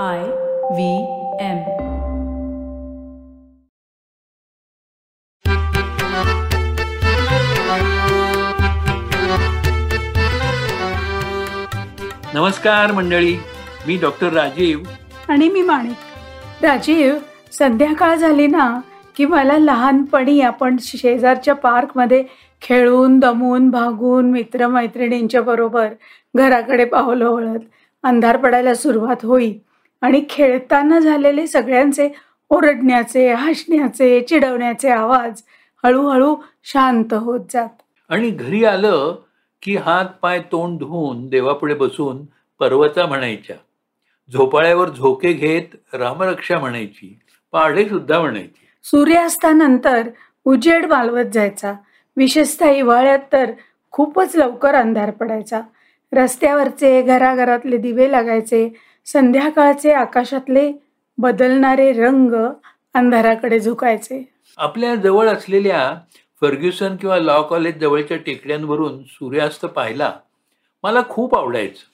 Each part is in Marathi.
I V M. नमस्कार मंडळी मी डॉक्टर राजीव. आणि मी माणिक. राजीव संध्याकाळ झाली ना की मला लहानपणी आपण शेजारच्या पार्कमध्ये खेळून दमून भागून मित्रमैत्रिणींच्या बरोबर घराकडे पावलं वळत अंधार पडायला सुरुवात होई. आणि खेळताना झालेले सगळ्यांचे ओरडण्याचे हसण्याचे चिडवण्याचे आवाज हळूहळू शांत होत जात. आणि घरी आलं की हात पाय तोंड धुवून देवापुढे बसून पर्वता म्हणायच्या. झोपाळ्यावर झोके घेत रामरक्षा म्हणायची पाढे सुद्धा म्हणायची. सूर्यास्तानंतर उजेड मालवत जायचा. विशेषतः हिवाळ्यात तर खूपच लवकर अंधार पडायचा. रस्त्यावरचे घराघरातले दिवे लागायचे. संध्याकाळचे आकाशातले बदलणारे रंग अंधाराकडे झुकायचे. आपल्या जवळ असलेल्या फर्ग्युसन किंवा लॉ कॉलेज जवळच्या टेकड्यांवरून सूर्यास्त पाहायला मला खूप आवडायचं.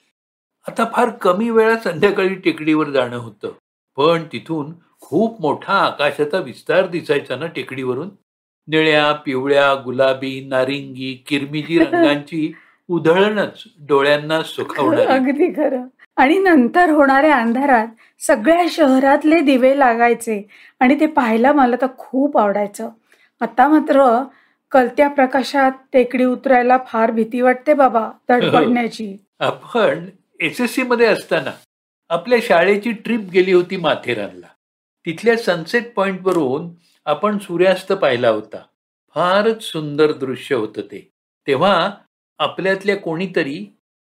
आता फार कमी वेळा संध्याकाळी टेकडीवर जाणं होतं. पण तिथून खूप मोठा आकाशाचा विस्तार दिसायचा ना टेकडीवरून. निळ्या पिवळ्या गुलाबी नारिंगी किरमिजी रंगांची उधळणच डोळ्यांना सुखावणार. अगदी खरं. आणि नंतर होणाऱ्या अंधारात सगळ्या शहरातले दिवे लागायचे आणि ते पाहायला मला तर खूप आवडायचं. आता मात्र कलत्या प्रकाशात टेकडी उतरायला फार भीती वाटते बाबा तडपडण्याची हो. आपण एस एस सी मध्ये असताना आपल्या शाळेची ट्रिप गेली होती माथेरानला. तिथल्या सनसेट पॉइंट वरून आपण सूर्यास्त पाहिला होता. फारच सुंदर दृश्य होतं ते. तेव्हा आपल्यातल्या कोणीतरी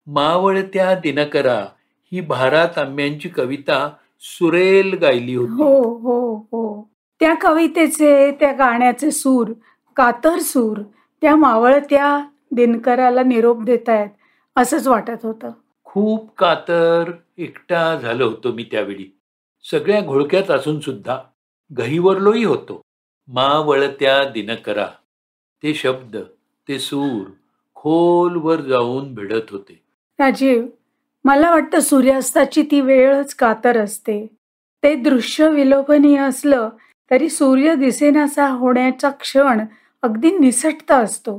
मावळत्या दिनकरा ही भारात आंब्यांची कविता सुरेल गायली हो होती. हो हो त्या कवितेचे त्या गाण्याचे सूर कातर सूर त्या मावळत्या दिनकराला निरोप देतायत असंच वाटत होतं. खूप कातर एकटा झालो होतो मी त्यावेळी. सगळ्या घोळक्यात असून सुद्धा गहिवरलोही होतो. मावळत्या दिनकरा. ते शब्द ते सूर खोलवर जाऊन भिडत होते. राजीव मला वाटतं सूर्यास्ताची ती वेळच कातर असते. ते दृश्य विलोभनीय असलं तरी सूर्य दिसेनासा होण्याचा क्षण अगदी निसटता असतो.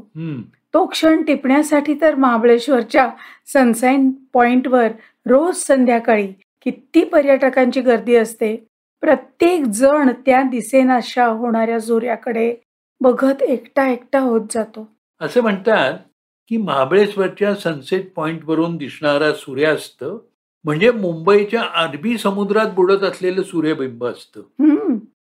तो क्षण टिपण्यासाठी तर महाबळेश्वरच्या सनसाईन पॉइंटवर रोज संध्याकाळी किती पर्यटकांची गर्दी असते. प्रत्येक जण त्या दिसेनाशा होणाऱ्या सूर्याकडे बघत एकटा एकटा होत जातो. असं म्हणतात की महाबळेश्वरच्या सनसेट पॉइंट वरून दिसणारा सूर्यास्त म्हणजे मुंबईच्या अरबी समुद्रात बुडत असलेलं सूर्यबिंब असतं.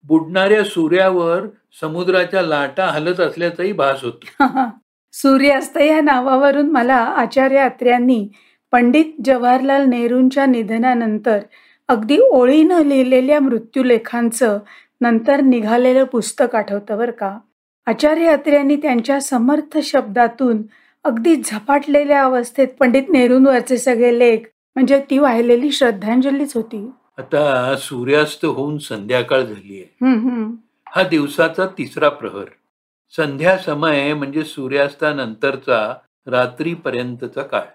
बुडणाऱ्या सूर्यावर समुद्राच्या लाटा हलत असल्याचाही भास होतो. सूर्यास्त या नावावरून मला आचार्य अत्र्यांनी पंडित जवाहरलाल नेहरूंच्या निधनानंतर अगदी ओळीनं लिहिलेल्या मृत्यूलेखांचं नंतर निघालेलं पुस्तक आठवतं बरं का? आचार्य अत्र्यांनी त्यांच्या समर्थ शब्दातून अगदी झपाटलेल्या अवस्थेत पंडित नेहरूंवरचे सगळे लेख म्हणजे ती वाहिलेली श्रद्धांजलीच होती. आता सूर्यास्त होऊन संध्याकाळ झाली आहे. हा दिवसाचा तिसरा प्रहर. संध्या समय म्हणजे सूर्यास्तानंतरचा रात्रीपर्यंतचा काळ.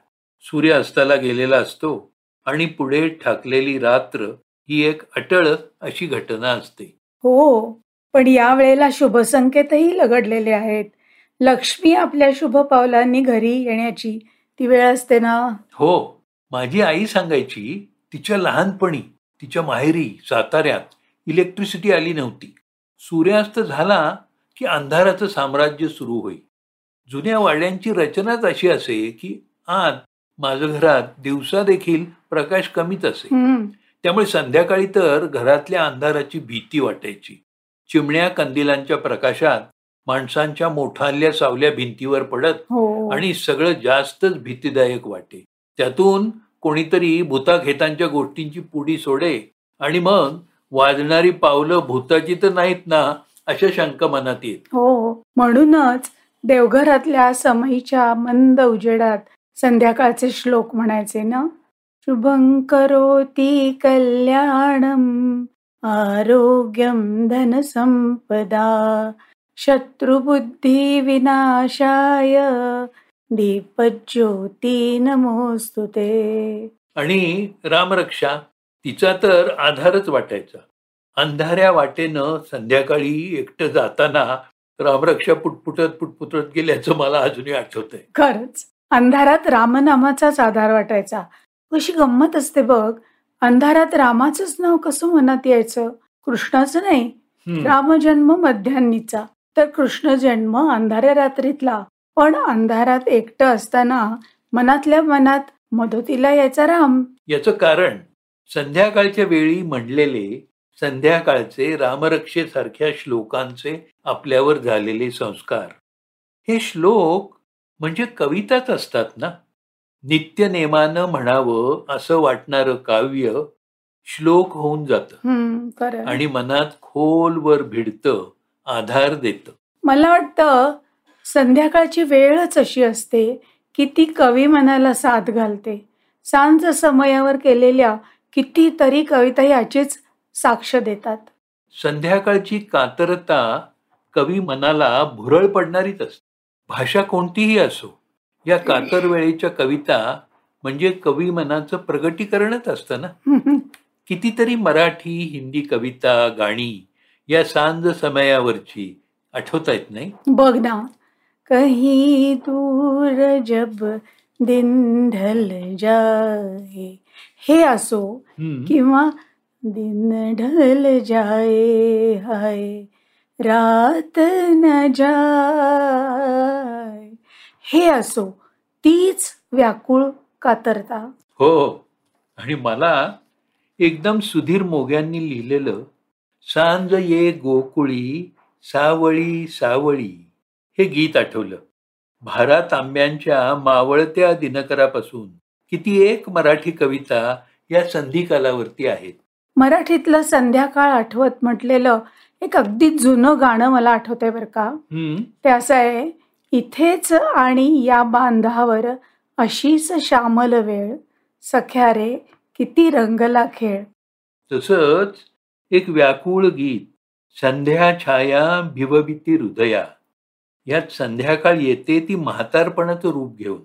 सूर्य अस्ताला गेलेला असतो आणि पुढे ठाकलेली रात्र ही एक अटळ अशी घटना असते. हो पण या वेळेला शुभसंकेतही लगडलेले आहेत. लक्ष्मी आपल्या शुभ पावलांनी घरी येण्याची ती वेळ असते ना? हो. माझी आई सांगायची तिच्या लहानपणी तिच्या माहेरी साताऱ्यात इलेक्ट्रिसिटी आली नव्हती. सूर्यास्त झाला की अंधाराचं साम्राज्य सुरू होई जुन्या वाड्यांची रचनाच अशी असे की आत माझं घरात दिवसा देखील प्रकाश कमीच असे. त्यामुळे संध्याकाळी तर घरातल्या अंधाराची भीती वाटायची. चिमण्या कंदिलांच्या प्रकाशात माणसांच्या मोठाल्या सावल्या भिंतीवर पडत हो. आणि सगळं जास्तच भीतीदायक वाटे. त्यातून कोणीतरी भूताखेतांच्या गोष्टींची पुडी सोडे आणि मग वाजणारी पावलं भूताची तर नाहीत ना अशा शंका मनात येत. हो म्हणूनच देवघरातल्या समईच्या मंद उजेडात संध्याकाळचे श्लोक म्हणायचे ना? शुभं करोती कल्याणम आरोग्यम धनसंपदा. शत्रुबुद्धी विनाशाय दीपज्योती नमोस्तुते आणि रामरक्षा तिचा तर आधारच वाटायचा. अंधाऱ्या वाटेनं संध्याकाळी एकटं जाताना रामरक्षा पुटपुटत पुटपुटत गेल्याचं मला अजूनही आठवतंय. खरंच अंधारात रामनामाचाच आधार वाटायचा. कशी गंमत असते बघ अंधारात रामाचंच नाव कसं मनात यायचं? कृष्णाचं नाही. रामजन्म मध्यान्नीचा. तर कृष्ण जन्म अंधाऱ्या रात्रीतला. पण अंधारात एकटं असताना मनातल्या मनात मदतीला यायचा राम. याचं कारण संध्याकाळच्या वेळी म्हणलेले संध्याकाळचे रामरक्षेसारख्या श्लोकांचे आपल्यावर झालेले संस्कार. हे श्लोक म्हणजे कविताच असतात ना? नित्यनेमानं म्हणावं असं वाटणारं काव्य श्लोक होऊन जातं. आणि मनात खोलवर भिडतं. आधार देतं. मला वाटतं संध्याकाळची वेळच अशी असते की ती कवी मनाला साथ घालते. सांज समयावर केलेल्या कितीतरी कविता याचीच साक्ष देतात. संध्याकाळची कातरता कवी मनाला भुरळ पडणारीच असते. भाषा कोणतीही असो या कातर वेळेच्या कविता म्हणजे कवी मनाचं प्रगटीकरणच असतं ना? कितीतरी मराठी हिंदी कविता गाणी या सांज समयावरची आठवता येत नाही बघ ना कहीं दूर जब दिन ढल जाए हे असो. किंवा दिन ढल जाए हाय रात न जाय हे असो तीच व्याकुळ कातरता हो आणि मला एकदम सुधीर मोग्यांनी लिहिलेलं सांज ये गोकुळी सावळी सावळी हे गीत आठवलं. भारा तांब्यांच्या मावळत्या दिनकरापासून किती एक मराठी कविता या संधी कालावरती आहेत. मराठीतलं संध्याकाळ आठवत म्हटलेलं एक अगदी जुनं गाणं मला आठवतंय बरं का. ते असं आहे इथेच आणि या बांधावर अशीच श्यामल वेळ. सख्या रे किती रंगला खेळ. तसंच एक व्याकुळ गीत संध्या छाया भिवभिती हृदया. यात संध्याकाळ येते ती म्हातारपणाचं रूप घेऊन.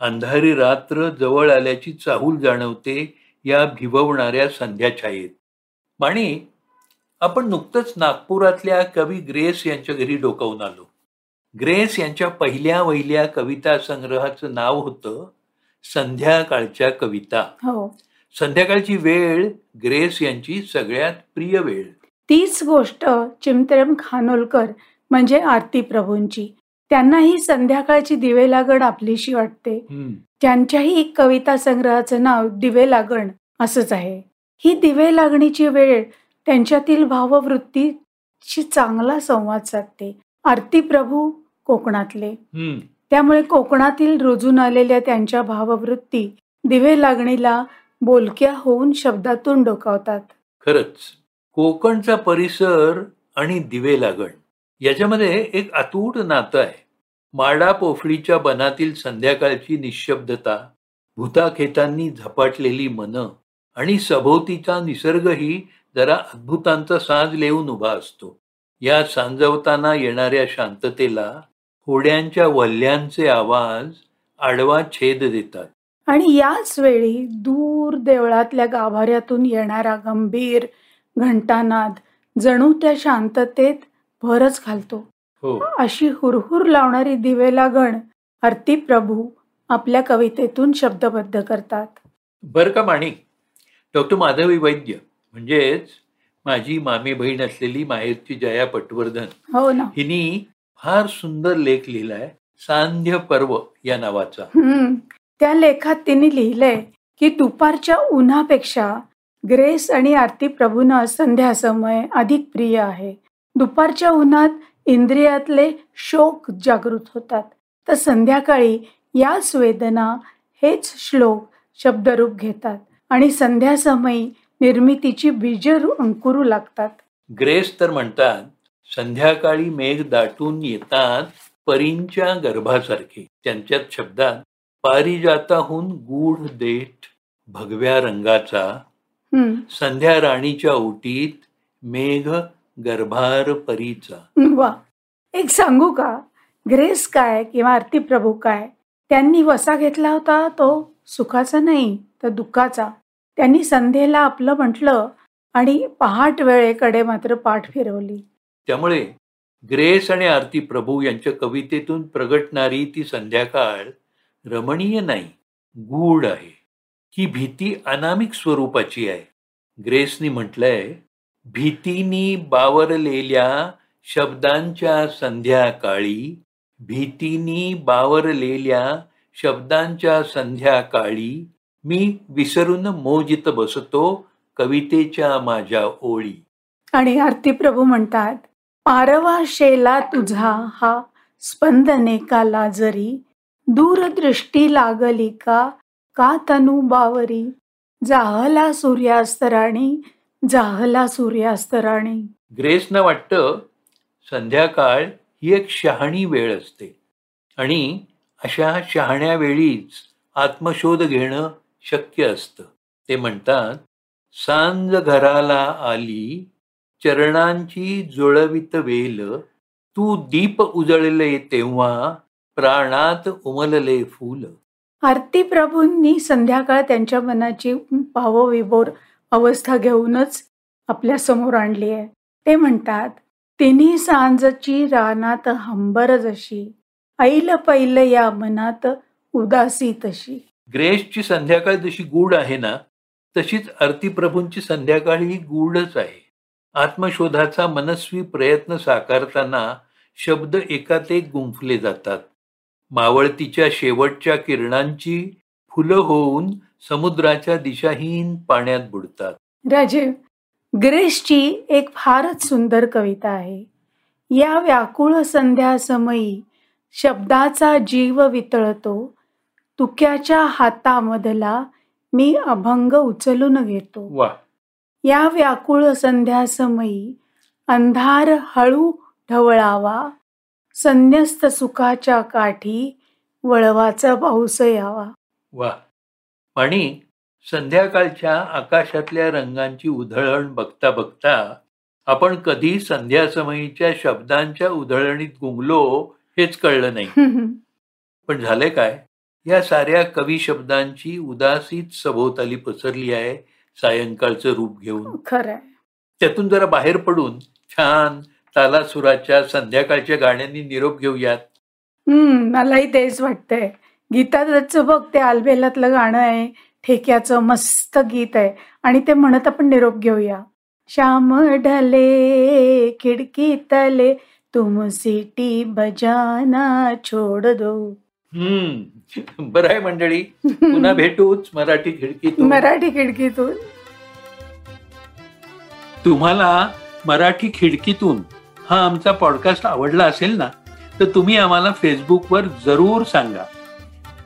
अंधारी रात्र जवळ आल्याची चाहूल जाणवते या भिववणाऱ्या संध्या छायेत. माणी आपण नुकतंच नागपुरातल्या कवी ग्रेस यांच्या घरी डोकावून आलो. ग्रेस यांच्या पहिल्या वहिल्या कविता संग्रहाचं नाव होतं संध्याकाळच्या कविता. हो. संध्याकाळची वेळ ग्रेस यांची सगळ्यात प्रिय वेळ. तीच गोष्ट चिमत्रम खानोलकर म्हणजे आरती प्रभूंची. त्यांनाही संध्याकाळची दिवे लागण आपलीशी वाटते. त्यांच्याही एक कविता संग्रहाचं नाव दिवे लागण असंच आहे. ही दिवे लागणीची वेळ त्यांच्यातील भाववृत्तीशी चांगला संवाद साधते. आरती प्रभू कोकणातले. त्यामुळे कोकणातील रुजून आलेल्या त्यांच्या भाववृत्ती दिवे लागणीला बोलक्या होऊन शब्दातून डोकावतात. खरंच कोकणचा परिसर आणि दिवे लागण याच्यामध्ये एक अतूट नातं आहे. माडा पोफळीच्या बनातील संध्याकाळची निशब्दता भूताखेतांनी झपाटलेली मन आणि सभोवतीचा निसर्गही जरा अद्भुतांचा साज लेऊन उभा असतो. या सांजवताना येणाऱ्या शांततेला होड्यांच्या वल्ल्यांचे आवाज आडवा छेद देतात. आणि याच वेळी दूर देवळातल्या गाभाऱ्यातून येणारा गंभीर घंटानाद जणू त्या शांततेत भरच घालतो. हो. अशी हुरहुर लावणारी दिवे लागण आरती प्रभू आपल्या कवितेतून शब्दबद्ध करतात. बरं का माणिक? डॉक्टर माधवी वैद्य म्हणजेच माझी मामी बहीण असलेली माहेरची जया पटवर्धन हो ना. हिनी फार सुंदर लेख लिहिलाय सांध्य पर्व या नावाचा. हम्म. त्या लेखात तिने लिहिलंय की दुपारच्या उन्हापेक्षा ग्रेस आणि आरती प्रभूंना संध्या समय अधिक प्रिय आहे. दुपारच्या उन्हात इंद्रियातले शोक जागृत होतात. तर संध्याकाळी याच वेदना हेच श्लोक शब्दरूप घेतात आणि संध्यासमयी निर्मितीची बीज अंकुरू लागतात. ग्रेस तर म्हणतात संध्याकाळी मेघ दाटून येतात परींच्या गर्भासारखे. त्यांच्यात शब्दात पारिजाताहून गूढ देठ भगव्या रंगाचा संध्या राणीच्या ओटीत मेघ गर्भार परीचा. वा. एक सांगू का? ग्रेस काय किंवा आरती प्रभू काय? त्यांनी वसा घेतला होता तो सुखाचा नाही तर दुःखाचा. त्यांनी संध्येला आपलं म्हटलं आणि पहाट वेळेकडे मात्र पाठ फिरवली. त्यामुळे ग्रेस आणि आरती प्रभू यांच्या कवितेतून प्रगटणारी ती संध्याकाळ रमणीय नाही गूढ आहे. ही भीती अनामिक स्वरूपाची आहे. ग्रेसनी म्हटलंय भीतीनी बावरलेल्या शब्दांच्या संध्याकाळी भीतीनी बावरलेल्या शब्दांच्या संध्याकाळी मी विसरून मोजित बसतो कवितेच्या माझ्या ओळी. आणि आरती प्रभू म्हणतात पारवा शेला तुझा हा स्पंदने काला जरी दूरदृष्टी लागली का? का तनु बावरी? जाहला सूर्यास्तराणी जाहला सूर्यास्तराणी. ग्रेसना वाटतं संध्याकाळ ही एक शहाणी वेळ असते. आणि अशा शहाण्या वेळीच आत्मशोध घेणं शक्य असतं. ते म्हणतात सांज घराला आली चरणांची जुळवित वेल तू दीप उजळले तेव्हा प्राणात उमलले फूल. आरती प्रभूंनी संध्याकाळ त्यांच्या मनाची भावविभोर अवस्था घेऊनच आपल्यासमोर आणली आहे. ते म्हणतात तिन्ही सांजची रानात हंबर जशी ऐल पैल या मनात उदासी तशी. ग्रेसची संध्याकाळ जशी गूढ आहे ना तशीच आरतीप्रभूंची संध्याकाळ ही गूढच आहे. आत्मशोधाचा मनस्वी प्रयत्न साकारताना शब्द एकात एक गुंफले जातात. मावळतीच्या शेवटच्या किरणांची फुलं होऊन समुद्राच्या दिशाहीन पाण्यात बुडतात. राजीव ग्रेसची एक फारच सुंदर कविता आहे. या व्याकुळ संध्या समयी शब्दाचा जीव वितळतो. तुक्याच्या हातामधला मी अभंग उचलून घेतो. वा. या व्याकुळ संध्या समयी अंधार हळू ढवळावा. संन्यस्त सुखाच्या काठी वळवाचा पाऊस यावा. वा. आणि संध्याकाळच्या आकाशातल्या रंगांची उधळण बघता बघता आपण कधी संध्यासमयीच्या शब्दांच्या उधळणीत गुंगलो हेच कळलं नाही. पण झालंय काय? या साऱ्या कवी शब्दांची उदासीत सभोवताली पसरली आहे सायंकाळचं रूप घेऊन. खरंय. त्यातून जरा बाहेर पडून छान तालासुराच्या संध्याकाळच्या गाण्यांनी निरोप घेऊयात. हम्म मलाही तेच वाटतंय. गीताचं बघ ते आलबेलातलं गाणं आहे. ठेक्याचं मस्त गीत आहे. आणि ते म्हणत आपण निरोप घेऊया. श्याम ढले खिडकी तले तुम सिटी बजाना छोड दो. हम्म बरं आहे मंडळी. पुन्हा भेटूच मराठी खिडकीतून. मराठी खिडकीतून. तुम्हाला मराठी खिडकीतून हा आमचा पॉडकास्ट आवडला असेल ना तर तुम्ही आम्हाला फेसबुकवर जरूर सांगा.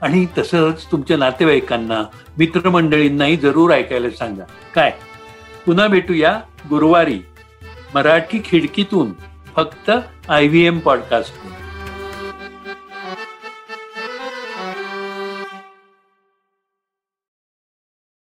आणि तसंच तुमच्या नातेवाईकांना मित्रमंडळींनाही जरूर ऐकायला सांगा. काय? पुन्हा भेटूया गुरुवारी मराठी खिडकीतून फक्त आय व्ही एम पॉडकास्ट